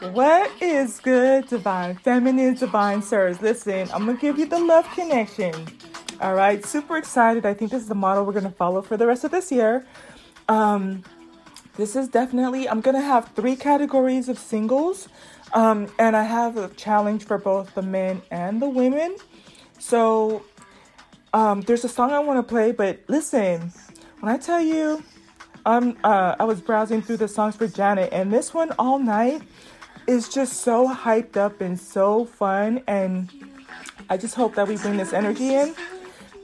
What is good, divine feminine, divine sirs? Listen, I'm gonna give you the love connection. All right, super excited. I think this is the model we're gonna follow for the rest of this year. Um, this is definitely, I'm gonna have three categories of singles, um, and I have a challenge for both the men and the women. So, um, there's a song I want to play, but listen, when I tell you, I'm, uh, I was browsing through the songs for Janet, and this one all night is just so hyped up and so fun. And I just hope that we bring this energy in.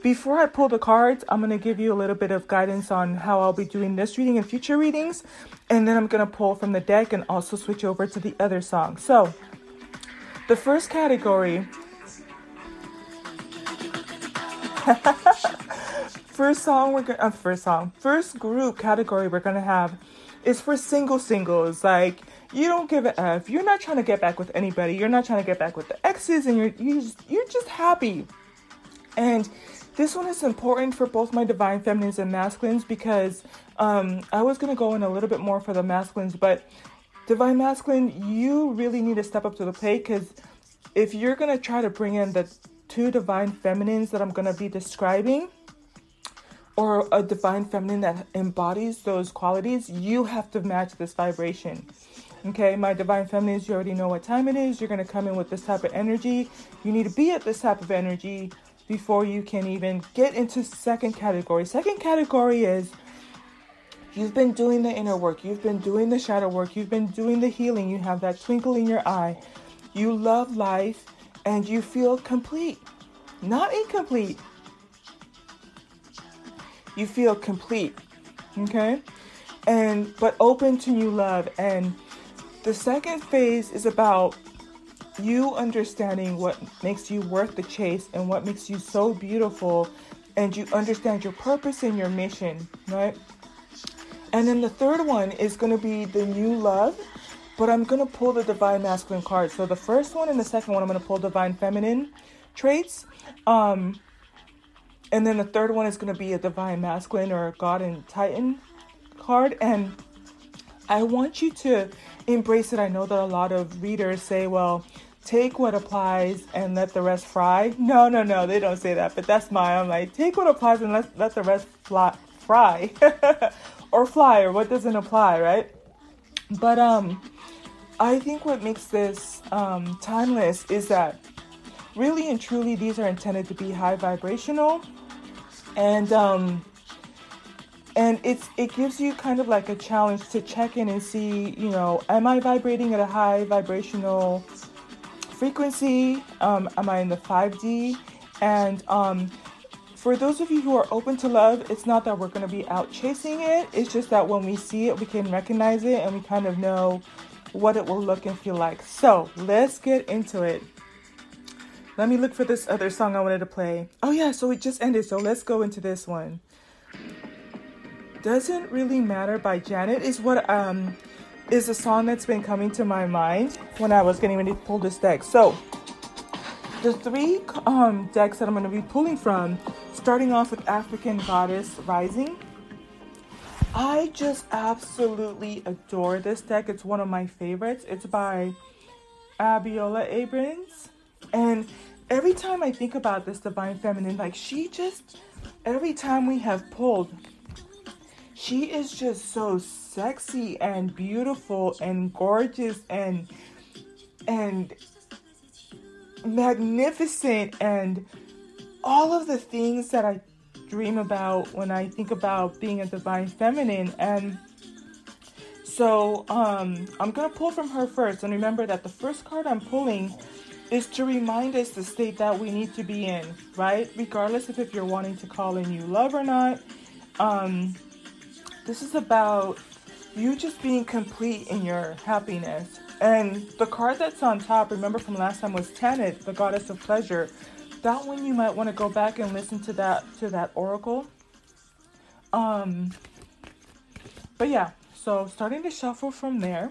Before I pull the cards, I'm going to give you a little bit of guidance on how I'll be doing this reading and future readings. And then I'm going to pull from the deck and also switch over to the other song. So, the first category. first song we're gonna uh, first song first group category we're gonna have is for single singles like you don't give a f you're not trying to get back with anybody you're not trying to get back with the exes and you're you just, you're just happy and this one is important for both my divine feminines and masculines because um, I was to go in a little bit more for the masculines, but divine masculine, you really need to step up to the plate because if you're to try to bring in the two divine feminines that I'm to be describing, or a divine feminine that embodies those qualities, you have to match this vibration. Okay, my divine feminines, you already know what time it is. You're going to come in with this type of energy. You need to be at this type of energy before you can even get into second category. Second category is you've been doing the inner work, you've been doing the shadow work, you've been doing the healing, you have that twinkle in your eye. You love life and you feel complete, not incomplete. You feel complete, okay? And but open to new love. And the second phase is about you understanding what makes you worth the chase and what makes you so beautiful and you understand your purpose and your mission, right? And then the third one is going to be the new love, but I'm going to pull the divine masculine card. So the first one and the second one I'm going to pull divine feminine traits. Um and then the third one is going to be a divine masculine or a god and titan card and I want you to embrace it. I know that a lot of readers say, well, take what applies and let the rest fry. No, no, no, they don't say that, but that's my. I'm like, take what applies and let, let the rest fly, fry or fly or what doesn't apply, right? But um, I think what makes this um, timeless is that really and truly these are intended to be high vibrational and um, and it's it gives you kind of like a challenge to check in and see you know am i vibrating at a high vibrational frequency? Um, am i in the 5d and um, for those of you who are open to love it's not that we're going to be out chasing it. It's just that when we see it we can recognize it and we kind of know what it will look and feel like. So let's get into it. Let me look for this other song i wanted to play. Oh yeah so it just ended so let's go into this one doesn't really matter by Janet is what um is a song that's been coming to my mind when I was getting ready to pull this deck. So the three um decks that I'm going to be pulling from, starting off with African Goddess Rising. I just absolutely adore this deck. It's one of my favorites. It's by Abiola Abrams. And every time I think about this divine feminine, like she just every time we have pulled she is just so sexy and beautiful and gorgeous and and magnificent and all of the things that I dream about when I think about being a divine feminine and so um, I'm gonna pull from her first and remember that the first card I'm pulling is to remind us the state that we need to be in, right? Regardless of if you're wanting to call in new love or not. Um, this is about you just being complete in your happiness. And the card that's on top, remember from last time, was Tanit, the goddess of pleasure. That one you might want to go back and listen to that to that oracle. Um, but yeah, so starting to shuffle from there.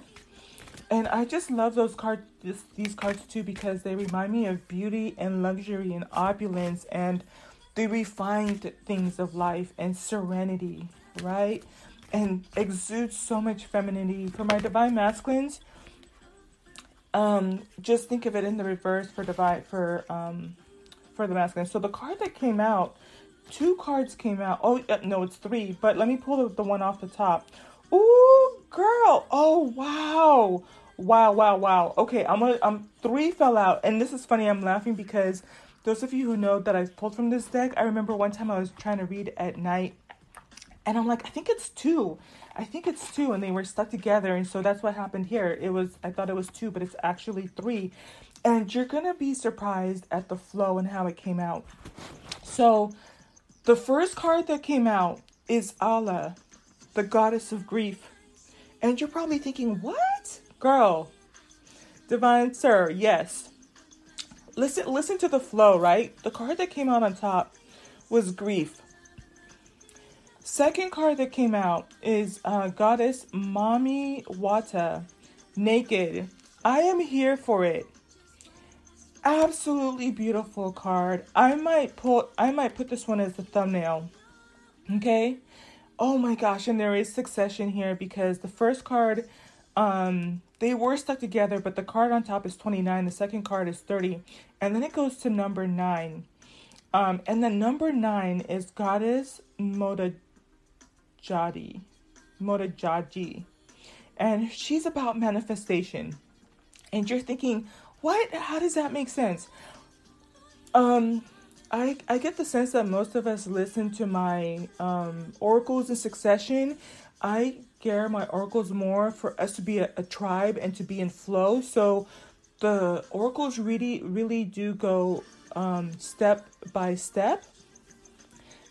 And I just love those cards, this, these cards too, because they remind me of beauty and luxury and opulence and the refined things of life and serenity, right? And exudes so much femininity. For my divine masculines, um, just think of it in the reverse for divide for um, for the masculine. So the card that came out, two cards came out. Oh uh, no, it's three. But let me pull the, the one off the top. Ooh, girl. Oh wow. Wow, wow, wow. Okay, I'm gonna um three fell out, and this is funny. I'm laughing because those of you who know that I've pulled from this deck, I remember one time I was trying to read at night, and I'm like, I think it's two. I think it's two, and they were stuck together, and so that's what happened here. It was I thought it was two, but it's actually three, and you're gonna be surprised at the flow and how it came out. So, the first card that came out is Ala, the goddess of grief, and you're probably thinking, what, girl? Divine Sir, yes. Listen, listen to the flow, right? The card that came out on top was grief. Second card that came out is uh, Goddess Mami Wata, Naked. I am here for it. Absolutely beautiful card. I might pull. I might put this one as the thumbnail. Okay. Oh my gosh, and there is succession here because the first card, um, they were stuck together, but the card on top is 29, the second card is 30, and then it goes to number 9. Um, and then number 9 is Goddess Moda Jadi, Modajaji. And she's about manifestation. And you're thinking, what? How does that make sense? Um, I, I get the sense that most of us listen to my um, oracles in succession. I gear my oracles more for us to be a, a tribe and to be in flow. So the oracles really, really do go um, step by step.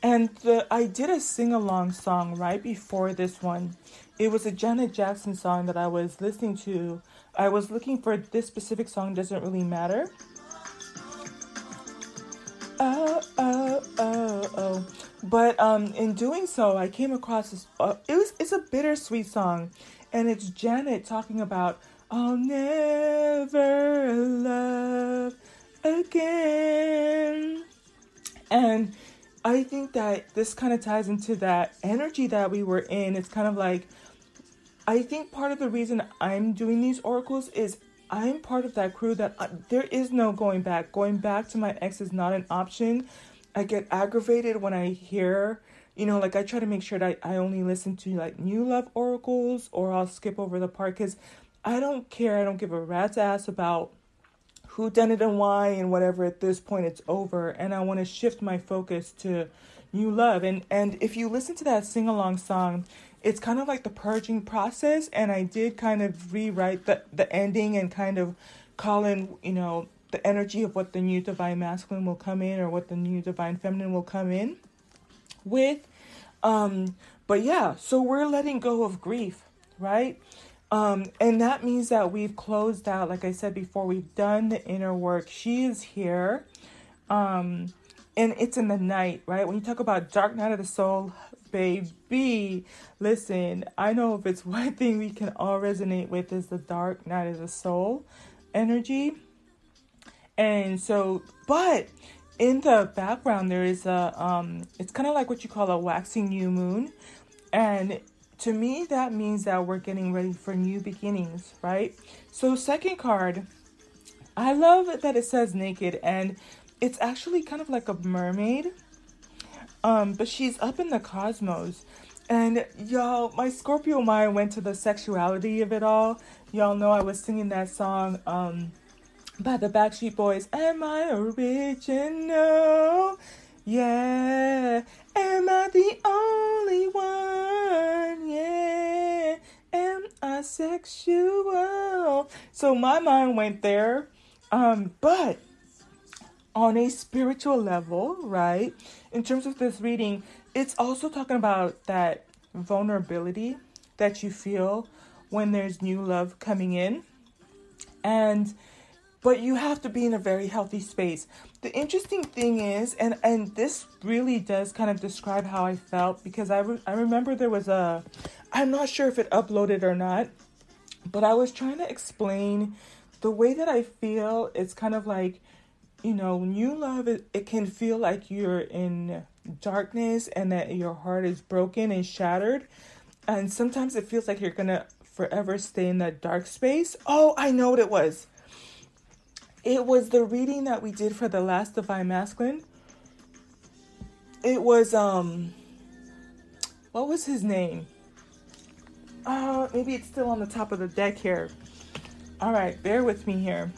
And the I did a sing along song right before this one. It was a Janet Jackson song that I was listening to. I was looking for this specific song, doesn't really matter. Oh, oh, oh, oh. But um, in doing so, I came across this. Uh, it was it's a bittersweet song, and it's Janet talking about I'll never love again, and I think that this kind of ties into that energy that we were in. It's kind of like, I think part of the reason I'm doing these oracles is I'm part of that crew that I, uh, there is no going back. Going back to my ex is not an option. I get aggravated when I hear, you know, like I try to make sure that I only listen to like new love oracles or I'll skip over the part because I don't care. I don't give a rat's ass about who done it and why and whatever at this point it's over. And i want to shift my focus to new love. And and if you listen to that sing along song it's kind of like the purging process. And i did kind of rewrite the the ending and kind of call in you know the energy of what the new divine masculine will come in or what the new divine feminine will come in with. Um but yeah so we're letting go of grief right um, and that means that we've closed out, like I said before, we've done the inner work. She is here. Um, and it's in the night, right? When you talk about dark night of the soul, baby, listen, I know if it's one thing we can all resonate with is the dark night of the soul energy. And so, but in the background, there is a, um, it's kind of like what you call a waxing new moon. And to me, that means that we're getting ready for new beginnings, right? So, second card, I love that it says naked and it's actually kind of like a mermaid. Um, but she's up in the cosmos. And y'all, my Scorpio mind went to the sexuality of it all. Y'all know I was singing that song um, by the Backstreet Boys. Am I original? Yeah. Am I the only one? Yeah. Am I sexual? So my mind went there. Um, but on a spiritual level, right? In terms of this reading, it's also talking about that vulnerability that you feel when there's new love coming in. And but you have to be in a very healthy space. The interesting thing is, and and this really does kind of describe how I felt because I re- I remember there was a, I'm not sure if it uploaded or not, but I was trying to explain the way that I feel. It's kind of like, you know, new love. It, it can feel like you're in darkness and that your heart is broken and shattered, and sometimes it feels like you're gonna forever stay in that dark space. Oh, I know what it was. It was the reading that we did for the last Divine Masculine. It was um what was his name? Uh maybe it's still on the top of the deck here. All right, bear with me here.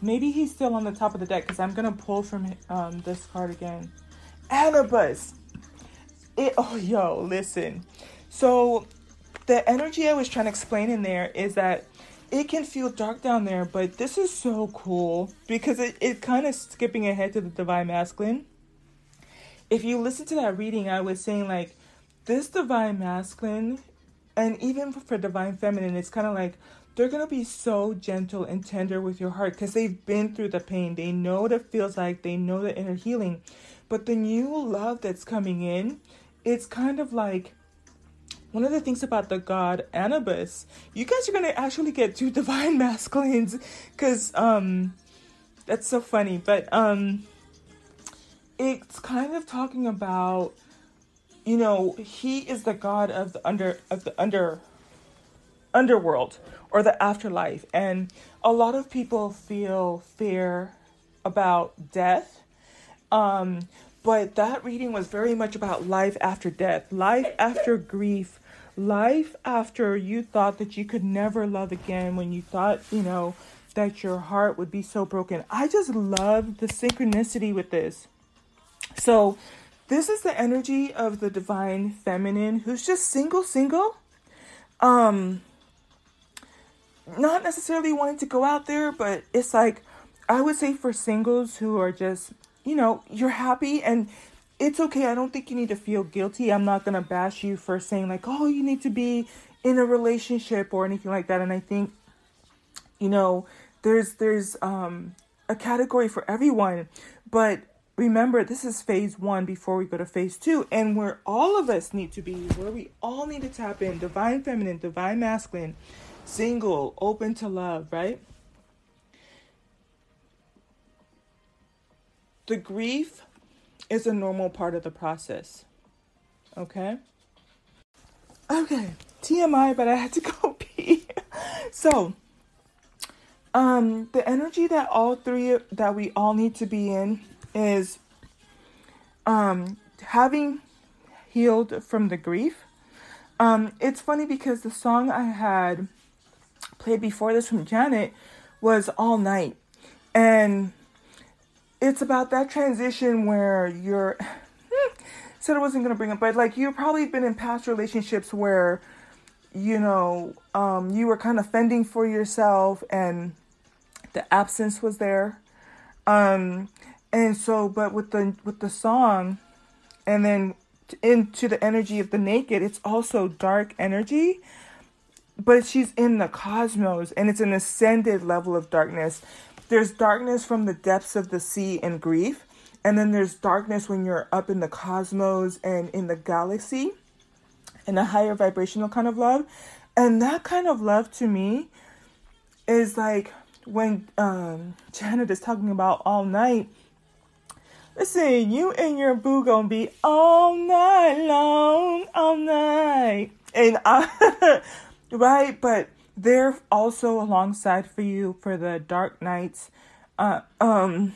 Maybe he's still on the top of the deck because I'm gonna pull from um, this card again. Anubis. It. Oh, yo, listen. So, the energy I was trying to explain in there is that it can feel dark down there, but this is so cool because it, it kind of skipping ahead to the divine masculine. If you listen to that reading, I was saying like this divine masculine, and even for divine feminine, it's kind of like they're going to be so gentle and tender with your heart because they've been through the pain. They know what it feels like, they know the inner healing. But the new love that's coming in, it's kind of like one of the things about the god Anubis, you guys are to actually get two divine masculines because um that's so funny, but um it's kind of talking about you know, he is the god of the under of the under underworld or the afterlife. And a lot of people feel fear about death. Um, but that reading was very much about life after death, life after grief, life after you thought that you could never love again, when you thought, you know, that your heart would be so broken. I just love the synchronicity with this. So, this is the energy of the divine feminine who's just single, single. Um, not necessarily wanting to go out there, but it's like I would say for singles who are just, you know, you're happy and it's okay. I don't think you need to feel guilty. I'm not going to bash you for saying like, "Oh, you need to be in a relationship or anything like that." And I think you know, there's there's um a category for everyone, but remember this is phase 1 before we go to phase 2 and where all of us need to be, where we all need to tap in divine feminine, divine masculine single, open to love, right? The grief is a normal part of the process. Okay? Okay, TMI, but I had to go pee. so, um the energy that all three that we all need to be in is um having healed from the grief. Um it's funny because the song I had played before this from Janet was All Night. And it's about that transition where you're said I wasn't gonna bring up, but like you've probably been in past relationships where, you know, um, you were kind of fending for yourself and the absence was there. Um, and so but with the with the song and then into the energy of the naked, it's also dark energy but she's in the cosmos and it's an ascended level of darkness. There's darkness from the depths of the sea and grief, and then there's darkness when you're up in the cosmos and in the galaxy in a higher vibrational kind of love. And that kind of love to me is like when um, Janet is talking about all night. Listen, you and your boo gonna be all night long, all night. And I right? But they're also alongside for you for the dark nights, uh, um,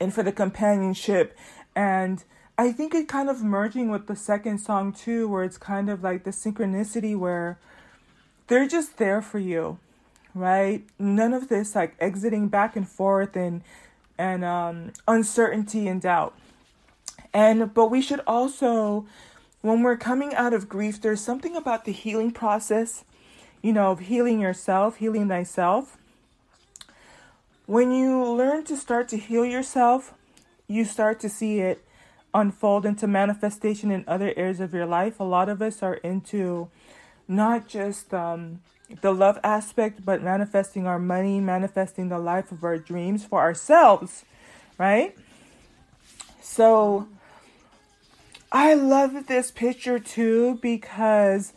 and for the companionship. And I think it kind of merging with the second song too, where it's kind of like the synchronicity where they're just there for you, right? None of this like exiting back and forth and and um, uncertainty and doubt. And but we should also when we're coming out of grief, there's something about the healing process, you know, of healing yourself, healing thyself. When you learn to start to heal yourself, you start to see it unfold into manifestation in other areas of your life. A lot of us are into not just um, the love aspect, but manifesting our money, manifesting the life of our dreams for ourselves, right? So, I love this picture too because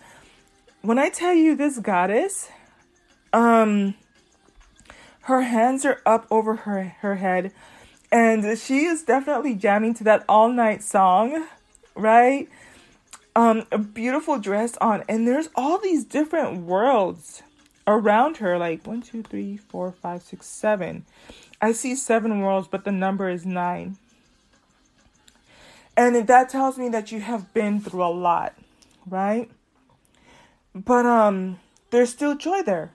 when I tell you this goddess, um, her hands are up over her, her head and she is definitely jamming to that all night song, right? um, a beautiful dress on, and there's all these different worlds around her like one, two, three, four, five, six, seven. I see seven worlds, but the number is nine. And that tells me that you have been through a lot, right? But um there's still joy there.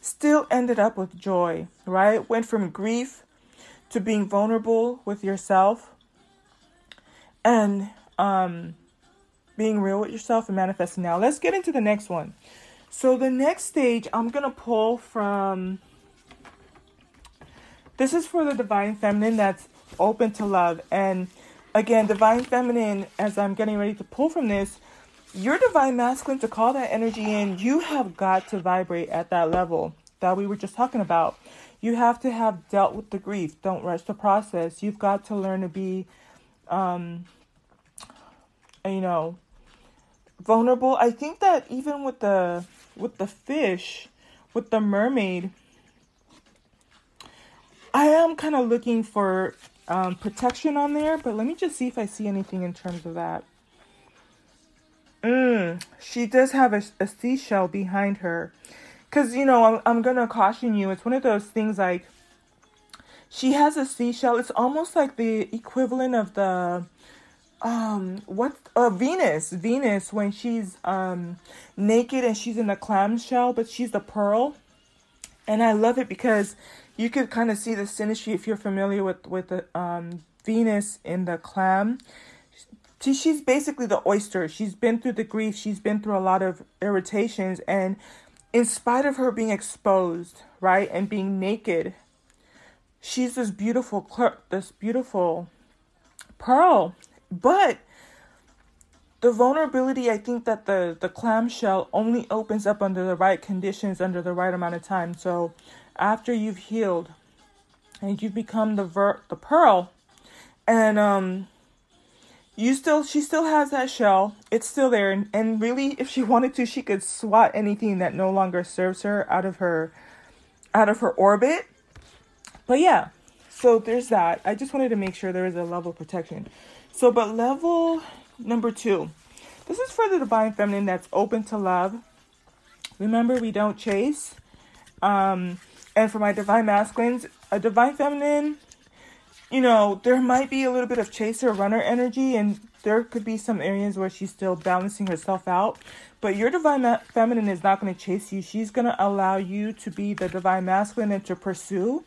Still ended up with joy, right? Went from grief to being vulnerable with yourself and um being real with yourself and manifesting now. Let's get into the next one. So the next stage I'm going to pull from this is for the divine feminine that's open to love and again divine feminine as I'm getting ready to pull from this your divine masculine to call that energy in you have got to vibrate at that level that we were just talking about. You have to have dealt with the grief. Don't rush the process. You've got to learn to be um you know vulnerable. I think that even with the with the fish with the mermaid i am kind of looking for um, protection on there but let me just see if i see anything in terms of that mm, she does have a, a seashell behind her. Because you know I'm, I'm gonna caution you it's one of those things like she has a seashell it's almost like the equivalent of the um what uh Venus. Venus when she's um naked and she's in a clamshell but she's the pearl. And I love it because you could kind of see the synastry if you're familiar with with the um Venus in the clam she's basically the oyster. She's been through the grief. She's been through a lot of irritations. And in spite of her being exposed right and being naked she's this beautiful clerk, this beautiful pearl. But the vulnerability, I think that the, the clamshell only opens up under the right conditions, under the right amount of time. So after you've healed and you've become the ver- the pearl, and um, you still she still has that shell. It's still there, and, and really, if she wanted to, she could swat anything that no longer serves her out of her out of her orbit. But yeah, so there's that. I just wanted to make sure there is a level of protection. So, but level number two, this is for the divine feminine that's open to love. Remember, we don't chase. Um, and for my divine masculines, a divine feminine, you know, there might be a little bit of chaser runner energy, and there could be some areas where she's still balancing herself out. But your divine feminine is not going to chase you. She's going to allow you to be the divine masculine and to pursue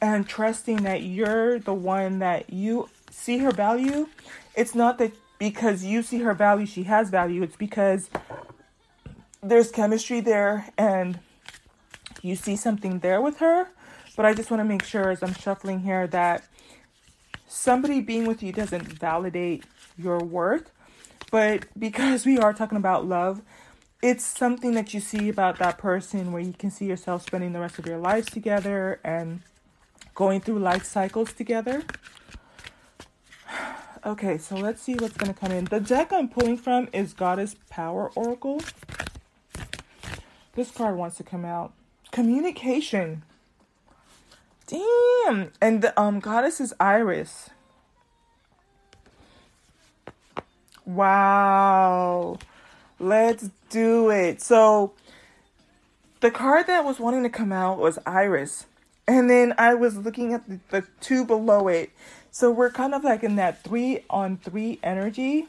and trusting that you're the one that you see her value, it's not that because you see her value, she has value. It's because there's chemistry there and you see something there with her. But I just want to make sure as I'm shuffling here that somebody being with you doesn't validate your worth. But because we are talking about love, it's something that you see about that person where you can see yourself spending the rest of your lives together and going through life cycles together. Okay, so let's see what's going to come in. The deck I'm pulling from is Goddess Power Oracle. This card wants to come out. Communication. Damn. And the um, Goddess is Iris. Wow. Let's do it. So, the card that was wanting to come out was Iris. And then I was looking at the, the two below it so we're kind of like in that three on three energy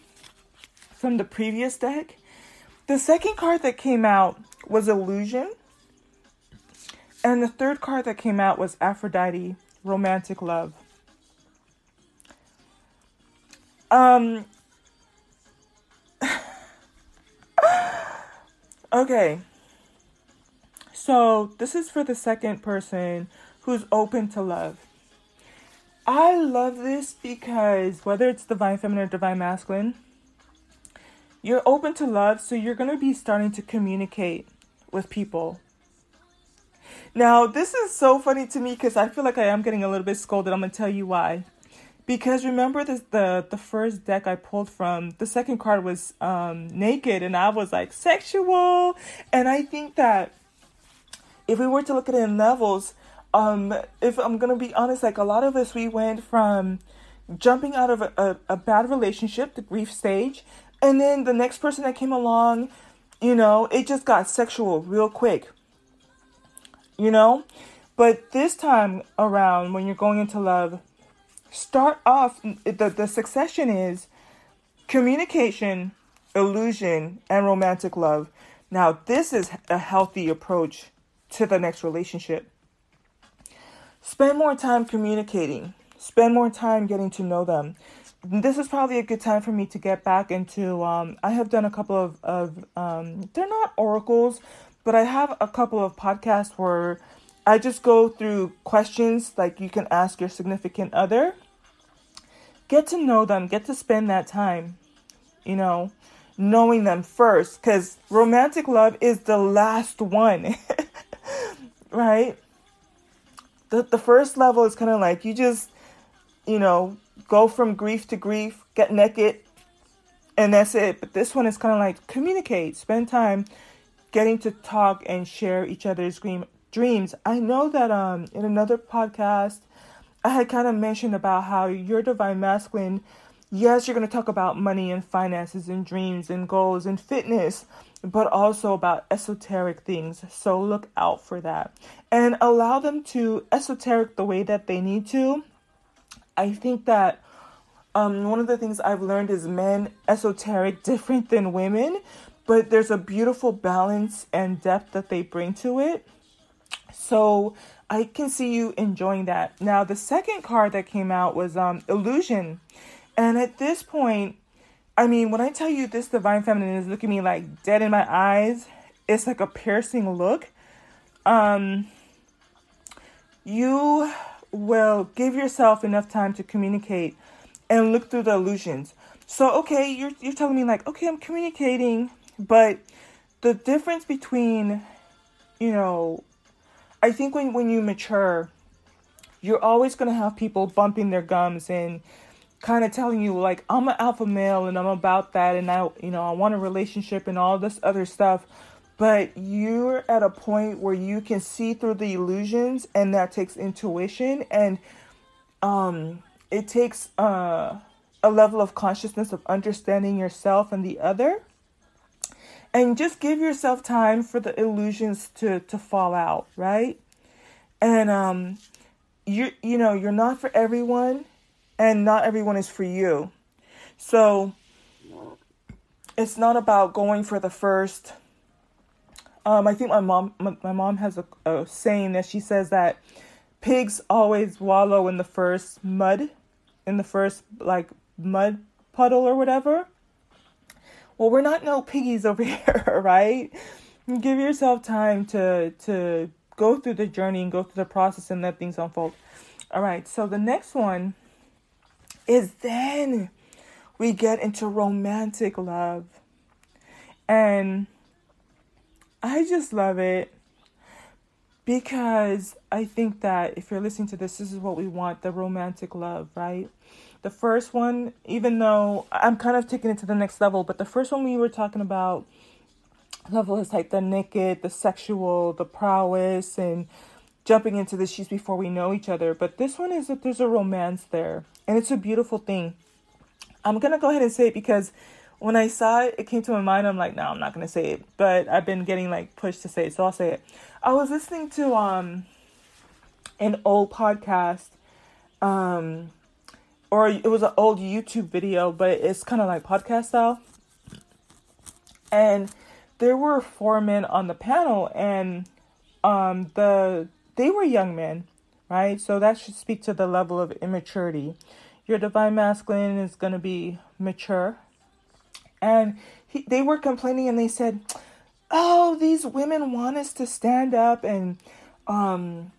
from the previous deck. The second card that came out was Illusion. And the third card that came out was Aphrodite, Romantic Love. Um Okay. So, this is for the second person who's open to love. I love this because whether it's divine feminine or divine masculine, you're open to love, so you're going to be starting to communicate with people. Now, this is so funny to me because I feel like I am getting a little bit scolded. I'm going to tell you why. Because remember this, the the first deck I pulled from, the second card was um, naked, and I was like sexual. And I think that if we were to look at it in levels, um, if I'm gonna be honest, like a lot of us, we went from jumping out of a, a, a, bad relationship, the grief stage, And then the next person that came along, you know, it just got sexual real quick. You know? But this time around, when you're going into love, start off, the, the succession is communication, illusion, and romantic love. Now, this is a healthy approach to the next relationship. Spend more time communicating, spend more time getting to know them. This is probably a good time for me to get back into. Um, I have done a couple of, of um, they're not oracles, but I have a couple of podcasts where I just go through questions like you can ask your significant other. Get to know them, get to spend that time, you know, knowing them first, because romantic love is the last one, right? The, the first level is kind of like you just, you know, go from grief to grief, get naked, and that's it. But this one is kind of like communicate, spend time getting to talk and share each other's dream, dreams. I know that um in another podcast I had kind of mentioned about how your divine masculine, yes, you're going to talk about money and finances and dreams and goals and fitness, but also about esoteric things. So look out for that and allow them to esoteric the way that they need to. I think that um, one of the things I've learned is men esoteric different than women, but there's a beautiful balance and depth that they bring to it. So I can see you enjoying that. Now, the second card that came out was um, Illusion. And at this point, I mean, when I tell you this divine feminine is looking me like dead in my eyes, it's like a piercing look. Um, you will give yourself enough time to communicate and look through the illusions. So, okay, you're you're telling me like, okay, I'm communicating, but the difference between, you know, I think when, when you mature, you're always going to have people bumping their gums and kind of telling you like I'm an alpha male and I'm about that and I you know I want a relationship and all this other stuff. But you're at a point where you can see through the illusions and that takes intuition and um it takes uh a level of consciousness of understanding yourself and the other and just give yourself time for the illusions to to fall out right? And um you you know you're not for everyone and not everyone is for you. So it's not about going for the first. Um i think my mom my, my mom has a, a saying that she says that pigs always wallow in the first mud in the first like mud puddle or whatever well, we're not no piggies over here, right? Give yourself time to to go through the journey and go through the process and let things unfold. All right, so the next one is then we get into romantic love. And I just love it because I think that if you're listening to this, this is what we want the romantic love, right? The first one, even though I'm kind of taking it to the next level, but the first one we were talking about level is like the naked, the sexual, the prowess, and jumping into the sheets before we know each other. But this one is that there's a romance there, and it's a beautiful thing. I'm gonna go ahead and say it because when I saw it, it came to my mind. I'm like, no, I'm not gonna say it, but I've been getting like pushed to say it, so I'll say it. I was listening to um an old podcast um or it was an old YouTube video, but it's kind of like podcast style. And there were four men on the panel, and um, the they were young men, right? So that should speak to the level of immaturity. Your divine masculine is going to be mature, and he, they were complaining, and they said, "Oh, these women want us to stand up and um,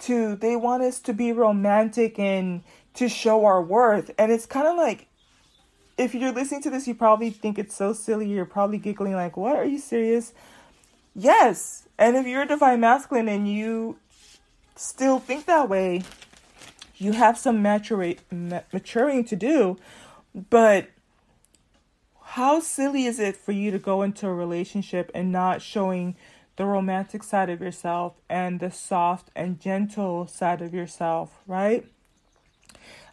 to they want us to be romantic and." To show our worth. And it's kind of like, if you're listening to this, you probably think it's so silly. You're probably giggling, like, what? Are you serious? Yes. And if you're a divine masculine and you still think that way, you have some matura- maturing to do. But how silly is it for you to go into a relationship and not showing the romantic side of yourself and the soft and gentle side of yourself, right?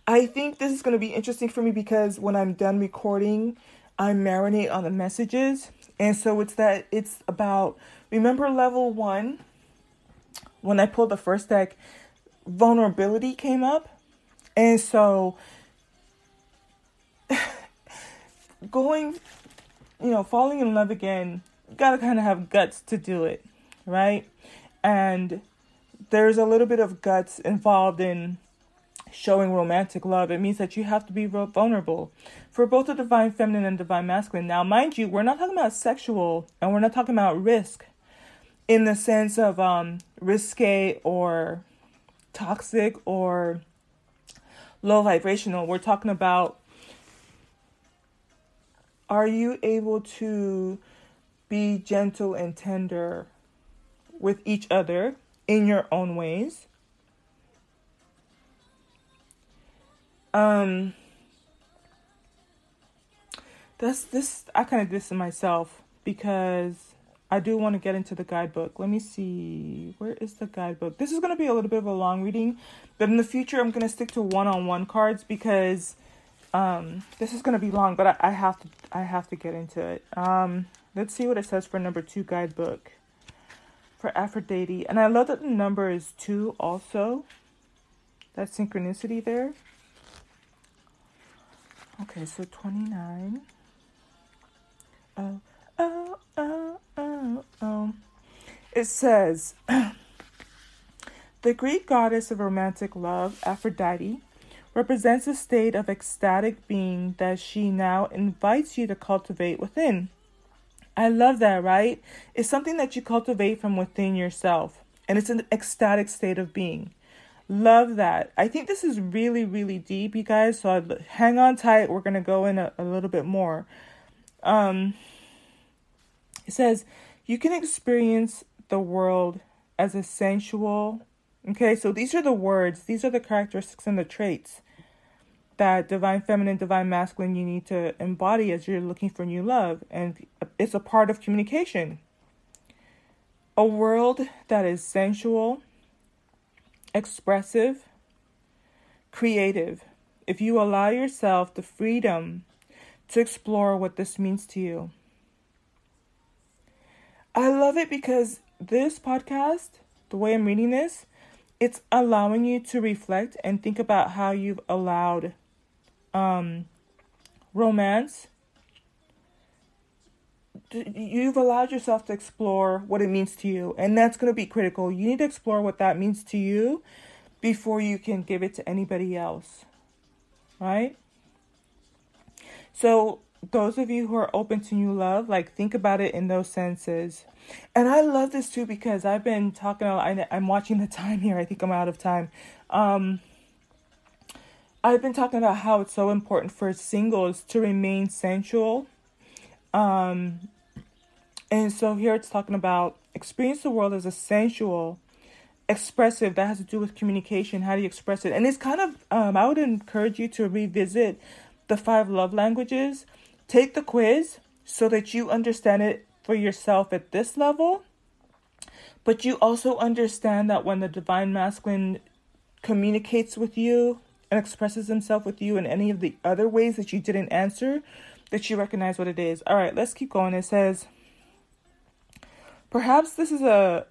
I think this is going to be interesting for me because when I'm done recording, I marinate on the messages. And so it's that it's about remember level 1 when I pulled the first deck vulnerability came up. And so going you know, falling in love again, you got to kind of have guts to do it, right? And there's a little bit of guts involved in showing romantic love. It means that you have to be vulnerable for both the divine feminine and divine masculine. Now, mind you, we're not talking about sexual and we're not talking about risk in the sense of um, risque or toxic or low vibrational. We're talking about are you able to be gentle and tender with each other in your own ways? Um, that's this. I kind of diss myself because I do want to get into the guidebook. Let me see. Where is the guidebook? This is going to be a little bit of a long reading, but in the future, I'm going to stick to one on one cards because um, this is gonna be long, but I, I have to I have to get into it. Um, let's see what it says for number two guidebook for Aphrodite, and I love that the number is two also. That synchronicity there. Okay, so twenty nine. Oh uh, oh uh, oh uh, oh oh. It says. The Greek goddess of romantic love, Aphrodite, represents a state of ecstatic being that she now invites you to cultivate within. I love that, right? It's something that you cultivate from within yourself, and it's an ecstatic state of being. Love that. I think this is really, really deep, you guys. So I'd, hang on tight. We're going to go in a, a little bit more. Um, it says, You can experience the world as a sensual, Okay, so these are the words, these are the characteristics and the traits that divine feminine, divine masculine you need to embody as you're looking for new love. And it's a part of communication. A world that is sensual, expressive, creative. If you allow yourself the freedom to explore what this means to you. I love it because this podcast, the way I'm reading this, it's allowing you to reflect and think about how you've allowed um, romance you've allowed yourself to explore what it means to you and that's going to be critical you need to explore what that means to you before you can give it to anybody else right so those of you who are open to new love, like think about it in those senses. And I love this too because I've been talking. I, I'm watching the time here. I think I'm out of time. Um, I've been talking about how it's so important for singles to remain sensual. Um, and so here it's talking about experience the world as a sensual, expressive. That has to do with communication. How do you express it? And it's kind of. Um, I would encourage you to revisit the five love languages Take the quiz so that you understand it for yourself at this level, but you also understand that when the divine masculine communicates with you and expresses himself with you in any of the other ways that you didn't answer, that you recognize what it is. All right, let's keep going. It says, perhaps this is a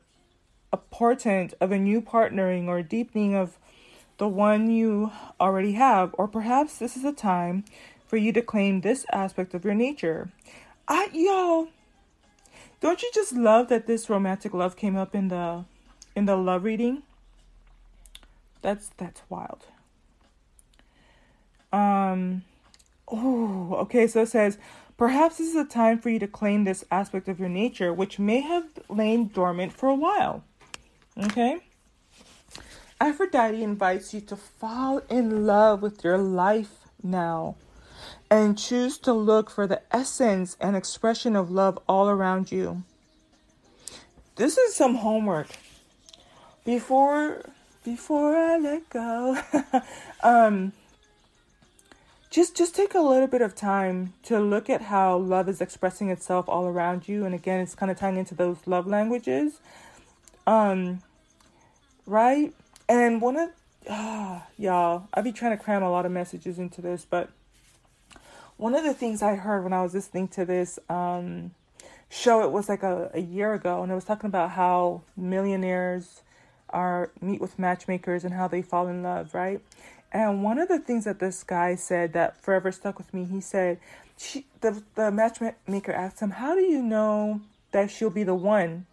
a portent of a new partnering or deepening of the one you already have, or perhaps this is a time for you to claim this aspect of your nature. I y'all don't you just love that this romantic love came up in the in the love reading? That's that's wild. Um oh, okay, so it says perhaps this is a time for you to claim this aspect of your nature which may have lain dormant for a while. Okay? Aphrodite invites you to fall in love with your life now and choose to look for the essence and expression of love all around you. This is some homework. Before before I let go, um, just just take a little bit of time to look at how love is expressing itself all around you, and again, it's kind of tying into those love languages, um, right? And one of ah, y'all, I be trying to cram a lot of messages into this, but one of the things I heard when I was listening to this um, show, it was like a, a year ago, and it was talking about how millionaires are meet with matchmakers and how they fall in love, right? And one of the things that this guy said that forever stuck with me, he said, she, the, the matchmaker asked him, How do you know that she'll be the one?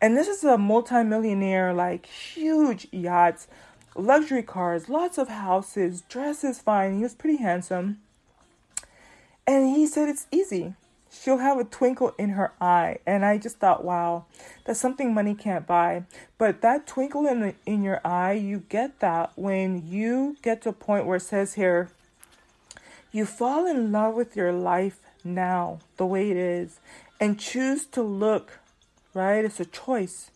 And this is a multimillionaire, like huge yachts, luxury cars, lots of houses, dresses fine. He was pretty handsome. And he said it's easy. She'll have a twinkle in her eye. And I just thought, wow, that's something money can't buy. But that twinkle in the, in your eye, you get that when you get to a point where it says here, you fall in love with your life now, the way it is, and choose to look, right? It's a choice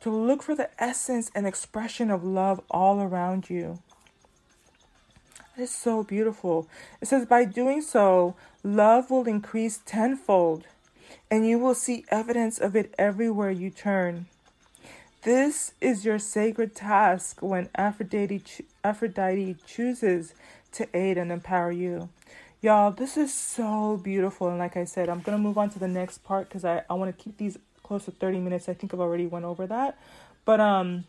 to look for the essence and expression of love all around you. It's so beautiful. It says, by doing so, love will increase tenfold, and you will see evidence of it everywhere you turn. This is your sacred task when Aphrodite, Aphrodite chooses to aid and empower you. Y'all, this is so beautiful. And like I said, I'm going to move on to the next part because I, I want to keep these close to 30 minutes. I think I've already went over that. But um,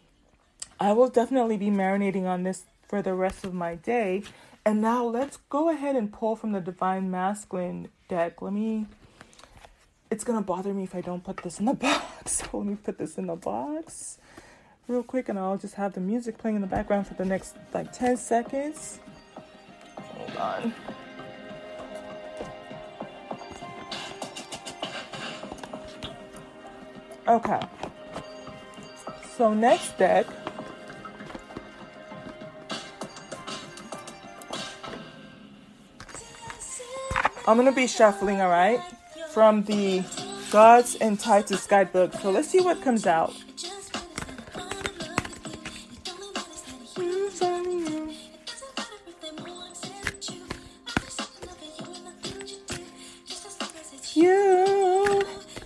I will definitely be marinating on this for the rest of my day. And now let's go ahead and pull from the Divine Masculine deck. Let me. It's gonna bother me if I don't put this in the box. So let me put this in the box real quick, and I'll just have the music playing in the background for the next like 10 seconds. Hold on. Okay. So next deck I'm gonna be shuffling, all right, from the Gods and Titans guidebook. So let's see what comes out. You,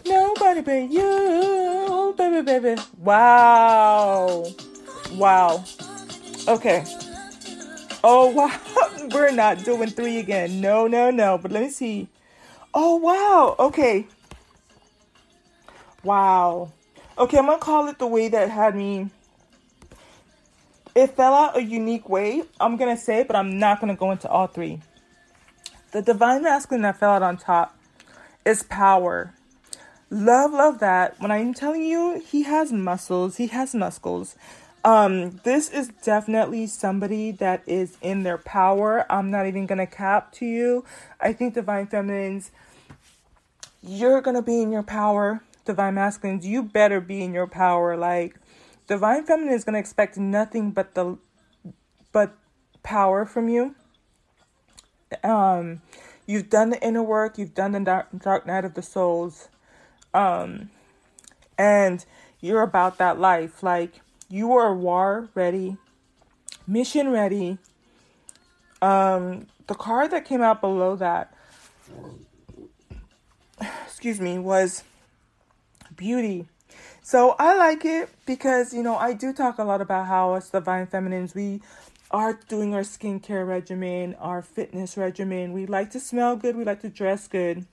nobody but you, baby, baby. Wow, wow. Okay. Oh wow. we're not doing three again. No, no, no. But let me see. Oh, wow. Okay. Wow. Okay, I'm going to call it the way that had me. It fell out a unique way. I'm going to say but I'm not going to go into all three. The divine masculine that fell out on top is power. Love, love that. When I'm telling you, he has muscles, he has muscles. Um, this is definitely somebody that is in their power. I'm not even gonna cap to you. I think divine feminines, you're gonna be in your power. Divine masculines, you better be in your power. Like divine feminine is gonna expect nothing but the but power from you. Um, you've done the inner work. You've done the dark, dark night of the souls. Um, and you're about that life. Like you are war ready, mission ready. Um, the card that came out below that, excuse me, was beauty. So I like it because you know I do talk a lot about how us divine feminines we are doing our skincare regimen, our fitness regimen. We like to smell good, we like to dress good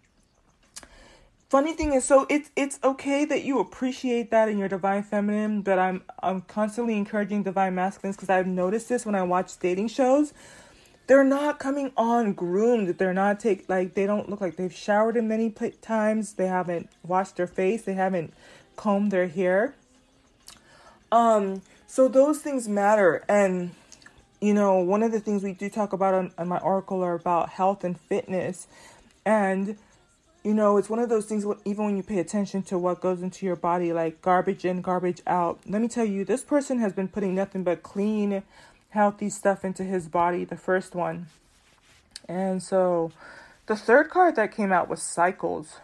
funny thing is so it's it's okay that you appreciate that in your divine feminine but i'm i'm constantly encouraging divine masculines because i've noticed this when i watch dating shows. They're not coming on groomed. They're not take like they don't look like they've showered in many times. They haven't washed their face. They haven't combed their hair. Um so those things matter. And you know one of the things we do talk about on, on my oracle are about health and fitness. And you know, it's one of those things, even when you pay attention to what goes into your body, like garbage in, garbage out. Let me tell you, this person has been putting nothing but clean, healthy stuff into his body, the first one. And so the third card that came out was Cycles.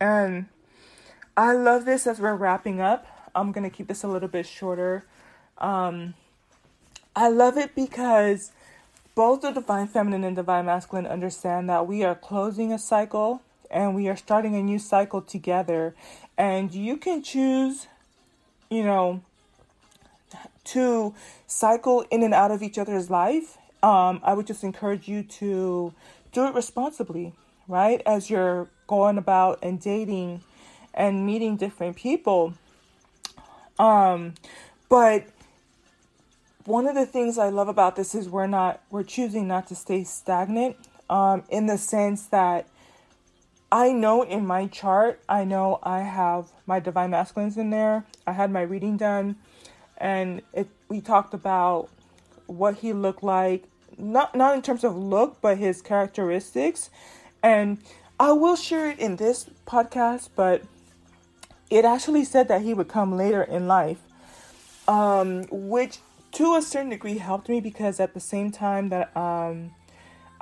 And I love this as we're wrapping up. I'm going to keep this a little bit shorter. Um, I love it because both the divine feminine and divine masculine understand that we are closing a cycle and we are starting a new cycle together. And you can choose, you know, to cycle in and out of each other's life. Um, I would just encourage you to do it responsibly, right? As you're going about and dating and meeting different people. Um, but one of the things I love about this is we're not we're choosing not to stay stagnant um, in the sense that I know in my chart I know I have my divine masculines in there. I had my reading done, and it we talked about what he looked like not not in terms of look but his characteristics and I will share it in this podcast but it actually said that he would come later in life um, which to a certain degree helped me because at the same time that um,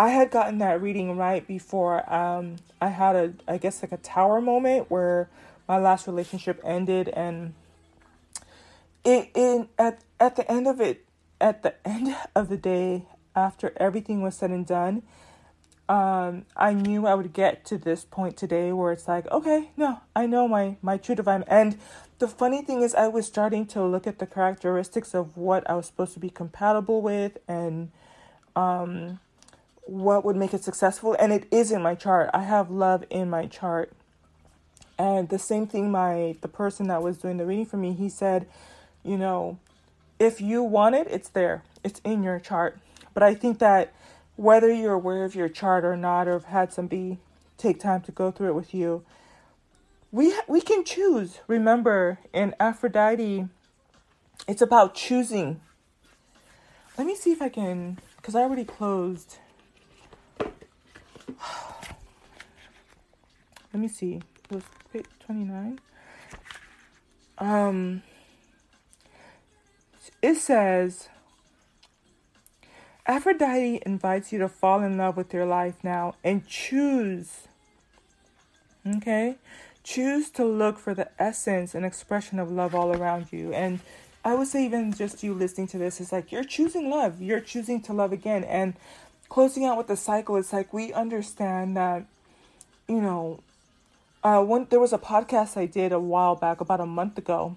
I had gotten that reading right before um, I had a I guess like a tower moment where my last relationship ended and it in at at the end of it at the end of the day after everything was said and done um, I knew I would get to this point today where it's like, okay, no, I know my my true divine. And the funny thing is, I was starting to look at the characteristics of what I was supposed to be compatible with and um, what would make it successful. And it is in my chart. I have love in my chart. And the same thing, my the person that was doing the reading for me, he said, you know, if you want it, it's there. It's in your chart. But I think that whether you're aware of your chart or not, or have had somebody take time to go through it with you, we we can choose. Remember, in Aphrodite, it's about choosing. Let me see if I can, because I already closed. Let me see. It was twenty nine. Um. It says Aphrodite invites you to fall in love with your life now and choose. Okay? Choose to look for the essence and expression of love all around you. And I would say, even just you listening to this, is like you're choosing love. You're choosing to love again. And closing out with the cycle, it's like we understand that, you know, uh, when there was a podcast I did a while back, about a month ago,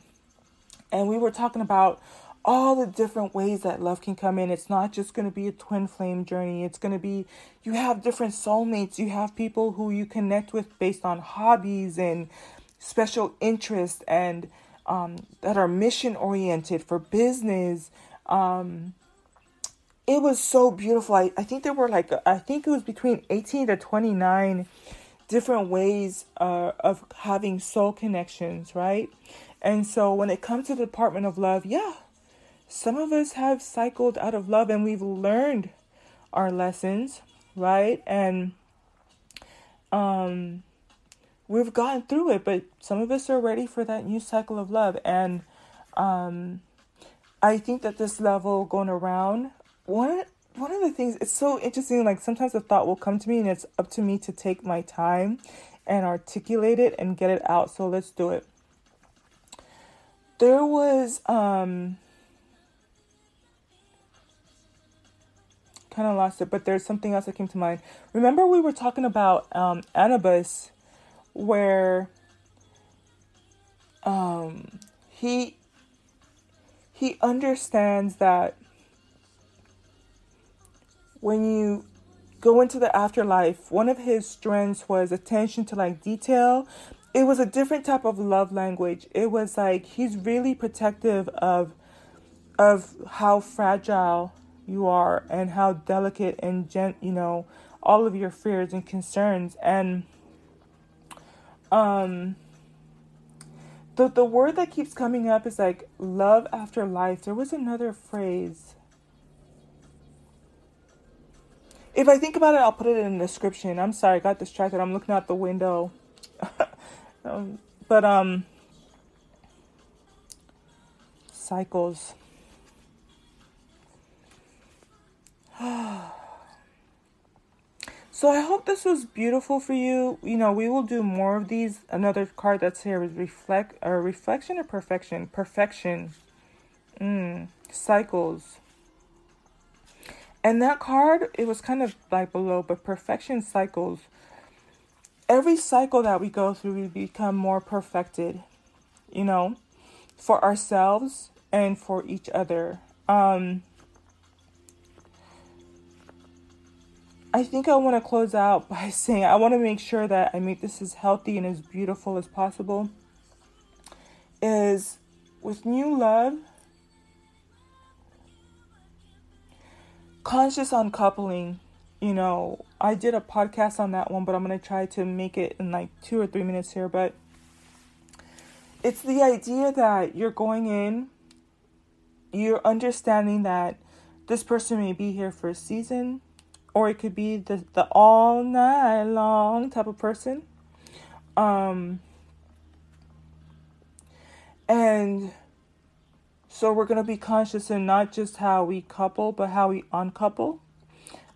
and we were talking about all the different ways that love can come in. It's not just going to be a twin flame journey. It's going to be, you have different soulmates. You have people who you connect with based on hobbies and special interests and um, that are mission oriented for business. Um, it was so beautiful. I, I think there were like, I think it was between 18 to 29 different ways uh, of having soul connections, right? And so when it comes to the Department of Love, yeah, some of us have cycled out of love and we've learned our lessons, right? And um we've gotten through it, but some of us are ready for that new cycle of love and um I think that this level going around one one of the things it's so interesting like sometimes a thought will come to me and it's up to me to take my time and articulate it and get it out. So let's do it. There was um kind of lost it, but there's something else that came to mind. Remember, we were talking about um, Anubis, where um, he he understands that when you go into the afterlife, one of his strengths was attention to like detail. It was a different type of love language. It was like he's really protective of of how fragile you are and how delicate and gent you know all of your fears and concerns and um the the word that keeps coming up is like love after life there was another phrase if i think about it i'll put it in the description i'm sorry i got distracted i'm looking out the window um, but um cycles so I hope this was beautiful for you. You know, we will do more of these. Another card that's here is reflect or reflection or perfection. Perfection. Mm, cycles. And that card, it was kind of like below, but perfection cycles. Every cycle that we go through, we become more perfected, you know, for ourselves and for each other. Um, I think I want to close out by saying I want to make sure that I make this as healthy and as beautiful as possible. Is with new love, conscious uncoupling. You know, I did a podcast on that one, but I'm going to try to make it in like two or three minutes here. But it's the idea that you're going in, you're understanding that this person may be here for a season, or it could be the, the all night long type of person. Um, and so we're going to be conscious in not just how we couple, but how we uncouple.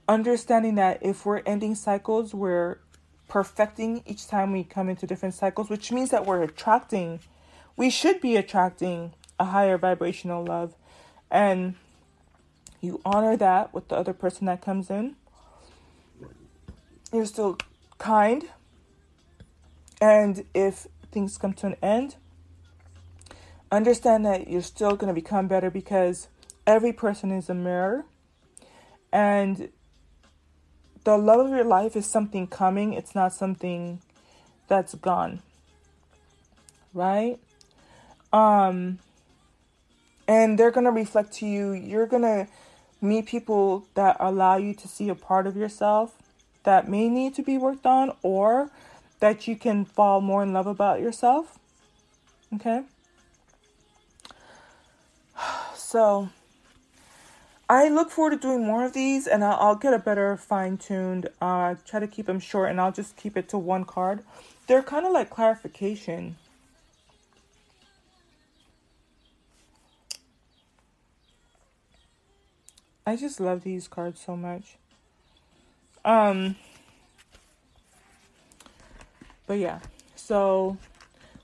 Understanding that if we're ending cycles, we're perfecting each time we come into different cycles, which means that we're attracting we should be attracting a higher vibrational love. And you honor that with the other person that comes in. You're still kind. And if things come to an end, understand that you're still going to become better because every person is a mirror. And the love of your life is something coming, it's not something that's gone. Right? Um, and they're going to reflect to you. You're going to meet people that allow you to see a part of yourself that may need to be worked on or that you can fall more in love about yourself. Okay? So, I look forward to doing more of these and I'll, I'll get a better fine tuned, uh, try to keep them short and I'll just keep it to one card. They're kind of like clarification I just love these cards so much. Um but yeah. So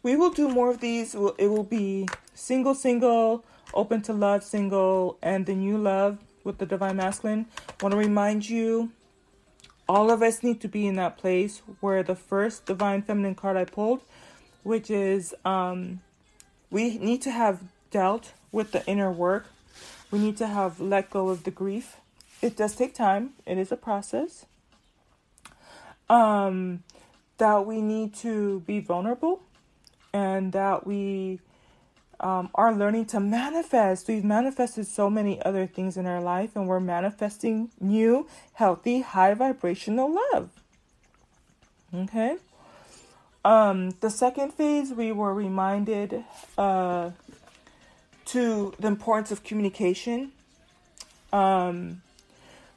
we will do more of these. It will be single single, open to love single and the new love with the divine masculine. Want to remind you all of us need to be in that place where the first divine feminine card I pulled, which is um we need to have dealt with the inner work we need to have let go of the grief. It does take time. It is a process. Um, that we need to be vulnerable, and that we um, are learning to manifest. We've manifested so many other things in our life, and we're manifesting new, healthy, high vibrational love. Okay. Um, the second phase, we were reminded uh, to the importance of communication. Um,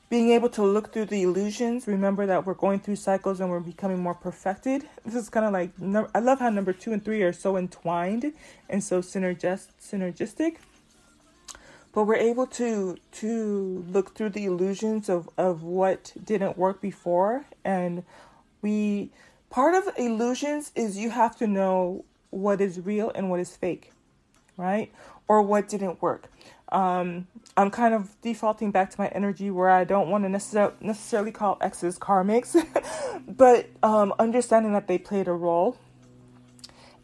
being able to look through the illusions. Remember that we're going through cycles and we're becoming more perfected. This is kind of like I love how number two and three are so entwined and so synergist synergistic. But we're able to to look through the illusions of of what didn't work before, and we part of illusions is you have to know what is real and what is fake, right? or what didn't work. Um, I'm kind of defaulting back to my energy where I don't want to necessar- necessarily call exes karmics, but um, understanding that they played a role.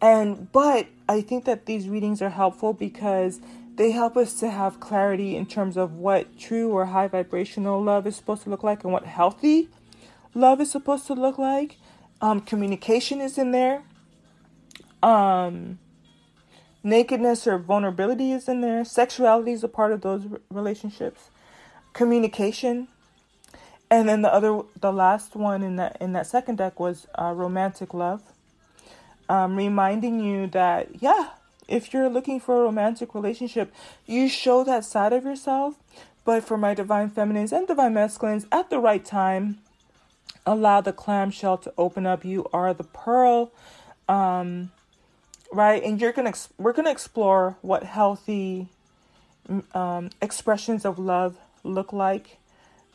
And but I think that these readings are helpful because they help us to have clarity in terms of what true or high vibrational love is supposed to look like and what healthy love is supposed to look like. Um, communication is in there. Um, nakedness or vulnerability is in there. Sexuality is a part of those relationships. Communication, and then the other, the last one in that in that second deck was uh, romantic love. Um, reminding you that yeah, if you're looking for a romantic relationship, you show that side of yourself. But for my divine feminines and divine masculines, at the right time, allow the clamshell to open up. You are the pearl. Um, right? And you're gonna we're gonna explore what healthy um, expressions of love look like.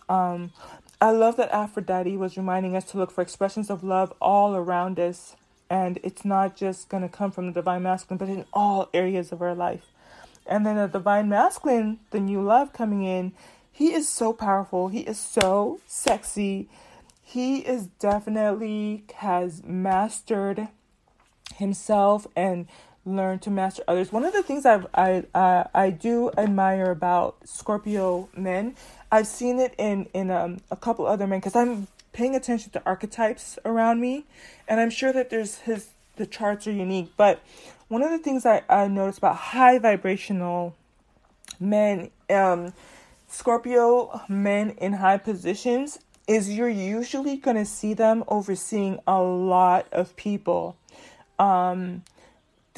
Um, I love that Aphrodite was reminding us to look for expressions of love all around us, and it's not just gonna come from the divine masculine, but in all areas of our life. And then the divine masculine, the new love coming in, he is so powerful. He is so sexy. He is definitely has mastered himself and learn to master others. One of the things I've, I uh, I do admire about Scorpio men, I've seen it in in um, a couple other men because I'm paying attention to archetypes around me, and I'm sure that there's his the charts are unique. But one of the things I I noticed about high vibrational men, um, Scorpio men in high positions is you're usually going to see them overseeing a lot of people. Um,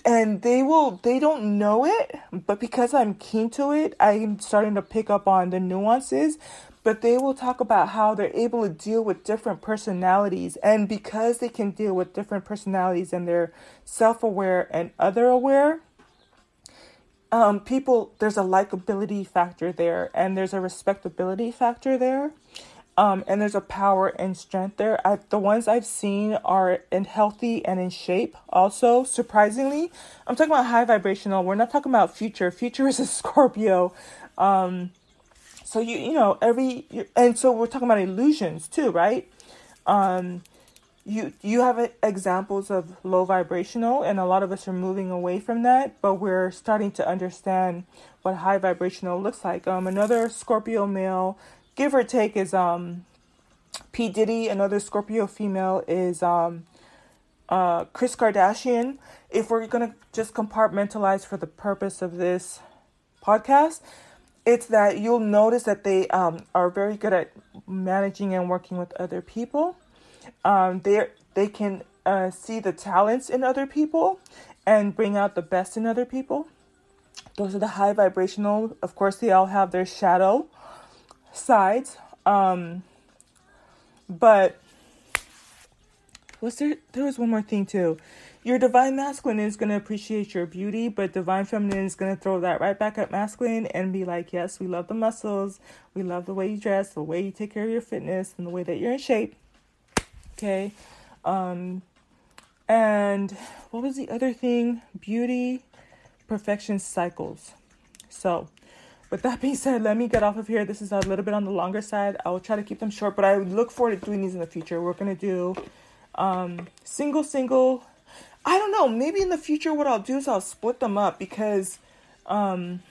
and they will they don't know it but because i'm keen to it i'm starting to pick up on the nuances but they will talk about how they're able to deal with different personalities. And because they can deal with different personalities and they're self-aware and other aware um, people there's a likability factor there and there's a respectability factor there um, and there's a power and strength there. I, the ones I've seen are in healthy and in shape. Also, surprisingly, I'm talking about high vibrational. We're not talking about future. Future is a Scorpio. Um, so you you know every and so we're talking about illusions too, right? Um, you you have examples of low vibrational, and a lot of us are moving away from that, but we're starting to understand what high vibrational looks like. Um, another Scorpio male give or take is um P Diddy, another Scorpio female is um uh Kris Kardashian. If we're gonna just compartmentalize for the purpose of this podcast, it's that you'll notice that they um are very good at managing and working with other people. Um they they can uh, see the talents in other people and bring out the best in other people. Those are the high vibrational. Of course, they all have their shadow sides. Um, but was there? There was one more thing too. Your divine masculine is gonna appreciate your beauty, but divine feminine is gonna throw that right back at masculine and be like, "Yes, we love the muscles, we love the way you dress, the way you take care of your fitness, and the way that you're in shape." Okay, um, and what was the other thing? Beauty, perfection cycles. So with that being said, let me get off of here. This is a little bit on the longer side. I will try to keep them short, but I look forward to doing these in the future. We're gonna do um, single, single. I don't know. Maybe in the future, what I'll do is I'll split them up because um,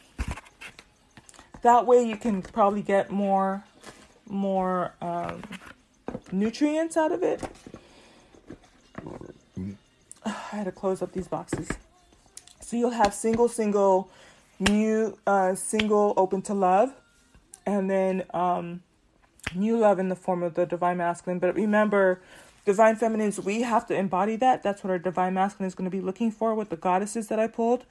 that way you can probably get more, more um, nutrients out of it. I had to close up these boxes. So you'll have single, single new uh, single open to love and then um, new love in the form of the divine masculine. But remember divine feminines we have to embody that. That's what our divine masculine is going to be looking for with the goddesses that i pulled.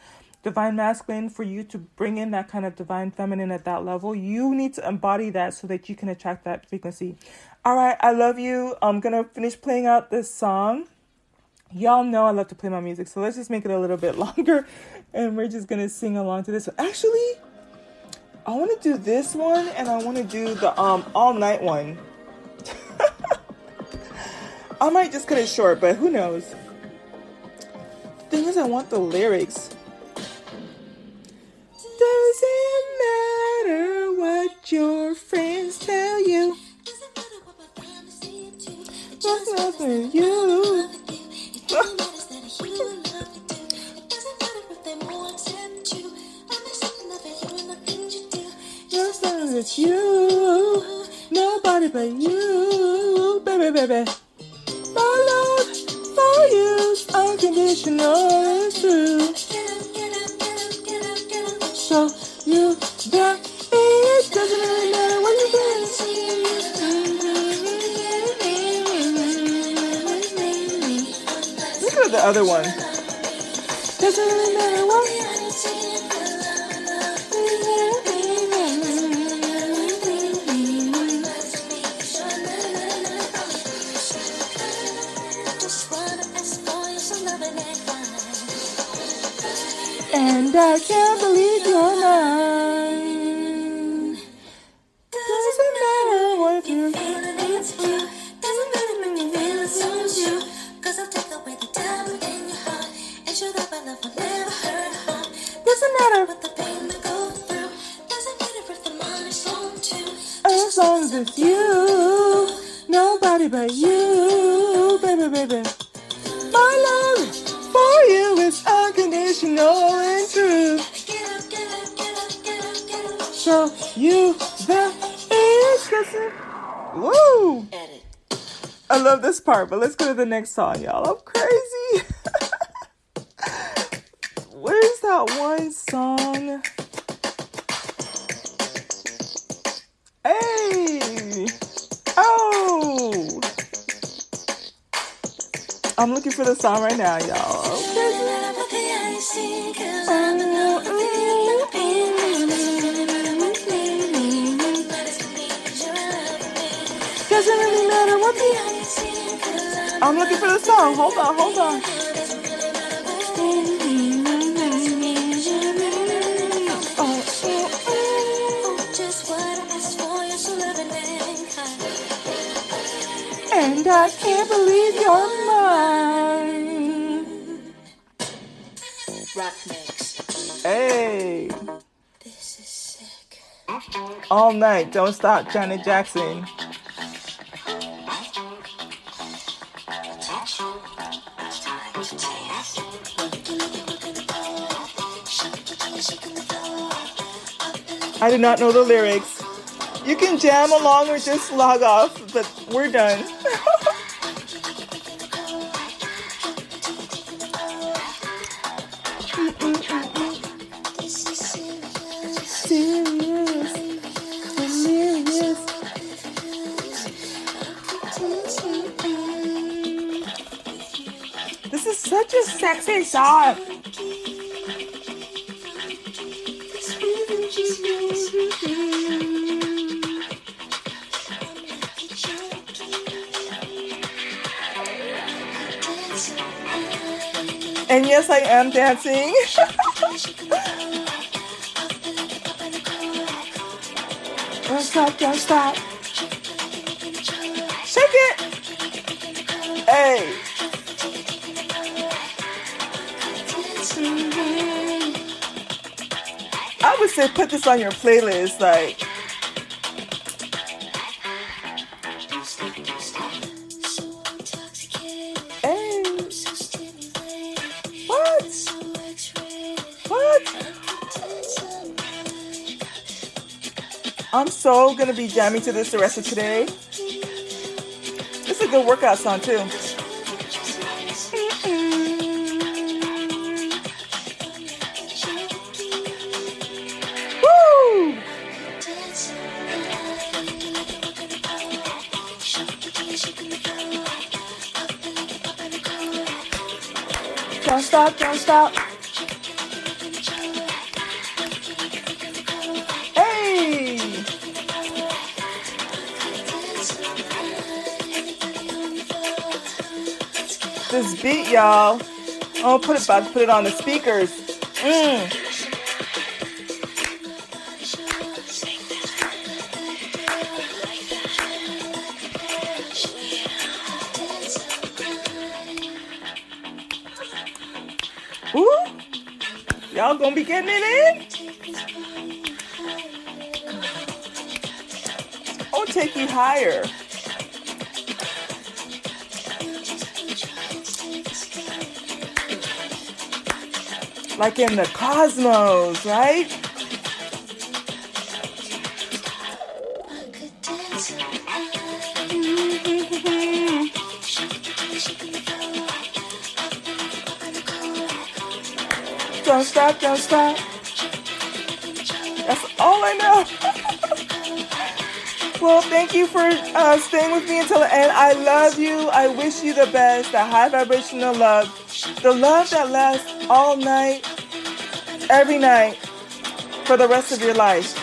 Divine masculine for you to bring in that kind of divine feminine at that level you need to embody that so that you can attract that frequency. All right i love you. I'm gonna finish playing out this song y'all know I love to play my music, so let's just make it a little bit longer and we're just gonna sing along to this one. Actually, I wanna do this one and I wanna do the um all night one. I might just cut it short, but who knows? The thing is I want the lyrics. Doesn't matter what your friends tell you. Just nothing you. It's you, nobody but you, baby, baby. My love for you is unconditional and true. So you got it doesn't really matter what you think. At the other one. Doesn't really matter what. And I can't believe you're mine. Part, but let's go to the next song, y'all. I'm crazy. Where's that one song? Hey! Oh! I'm looking for the song right now, y'all. I'm looking for the song. Hold on, hold on. And I can't believe you're mine. Rock mix. Hey. This is sick. All night, don't stop, Janet Jackson. I do not know the lyrics. You can jam along or just log off, but we're done. This is such a sexy song. Yes, I am dancing. don't stop, don't stop. Shake it. Hey. I would say put this on your playlist, like. So gonna be jamming to this the rest of today. It's a good workout song too. Woo! Don't stop, don't stop. This beat, y'all. Oh, put it back, put it on the speakers. Mm. Ooh, y'all gonna be getting it in? I'll take you higher. Like in the cosmos, right? Don't stop, don't stop. That's all I know. well, thank you for uh, staying with me until the end. I love you. I wish you the best, the high vibrational love, the love that lasts all night, every night, for the rest of your life.